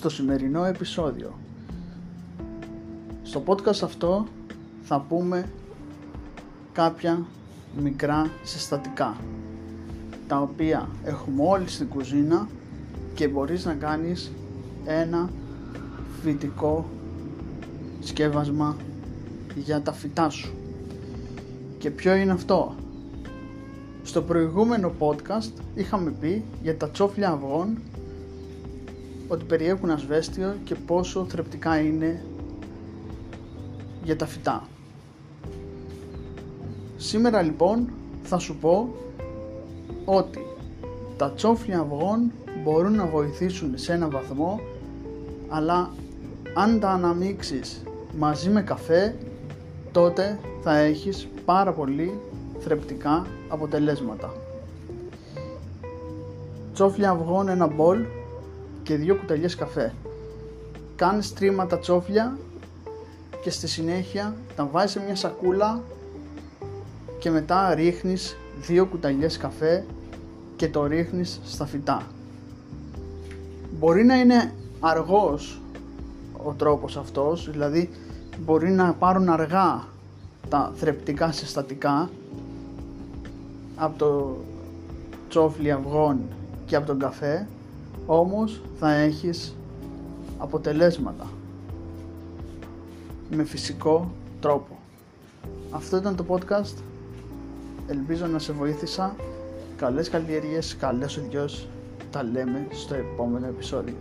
στο σημερινό επεισόδιο. Στο podcast αυτό θα πούμε κάποια μικρά συστατικά τα οποία έχουμε όλοι στην κουζίνα και μπορείς να κάνεις ένα φυτικό σκεύασμα για τα φυτά σου. Και ποιο είναι αυτό; Στο προηγούμενο podcast είχαμε πει για τα τσόφλια αυγών ότι περιέχουν ασβέστιο και πόσο θρεπτικά είναι για τα φυτά. Σήμερα λοιπόν θα σου πω ότι τα τσόφλια αυγών μπορούν να βοηθήσουν σε ένα βαθμό αλλά αν τα αναμίξεις μαζί με καφέ τότε θα έχεις πάρα πολύ θρεπτικά αποτελέσματα. Τσόφλια αυγών ένα μπολ και δύο κουταλιές καφέ. Κάνεις τρίματα τσόφλια και στη συνέχεια τα βάζεις σε μια σακούλα και μετά ρίχνεις δύο κουταλιές καφέ και το ρίχνεις στα φυτά. Μπορεί να είναι αργός ο τρόπος αυτός, δηλαδή μπορεί να πάρουν αργά τα θρεπτικά συστατικά από το τσόφλι αυγών και από τον καφέ όμως θα έχεις αποτελέσματα με φυσικό τρόπο. Αυτό ήταν το podcast. Ελπίζω να σε βοήθησα. Καλές καλλιέργειες, καλές οδηγιός. Τα λέμε στο επόμενο επεισόδιο.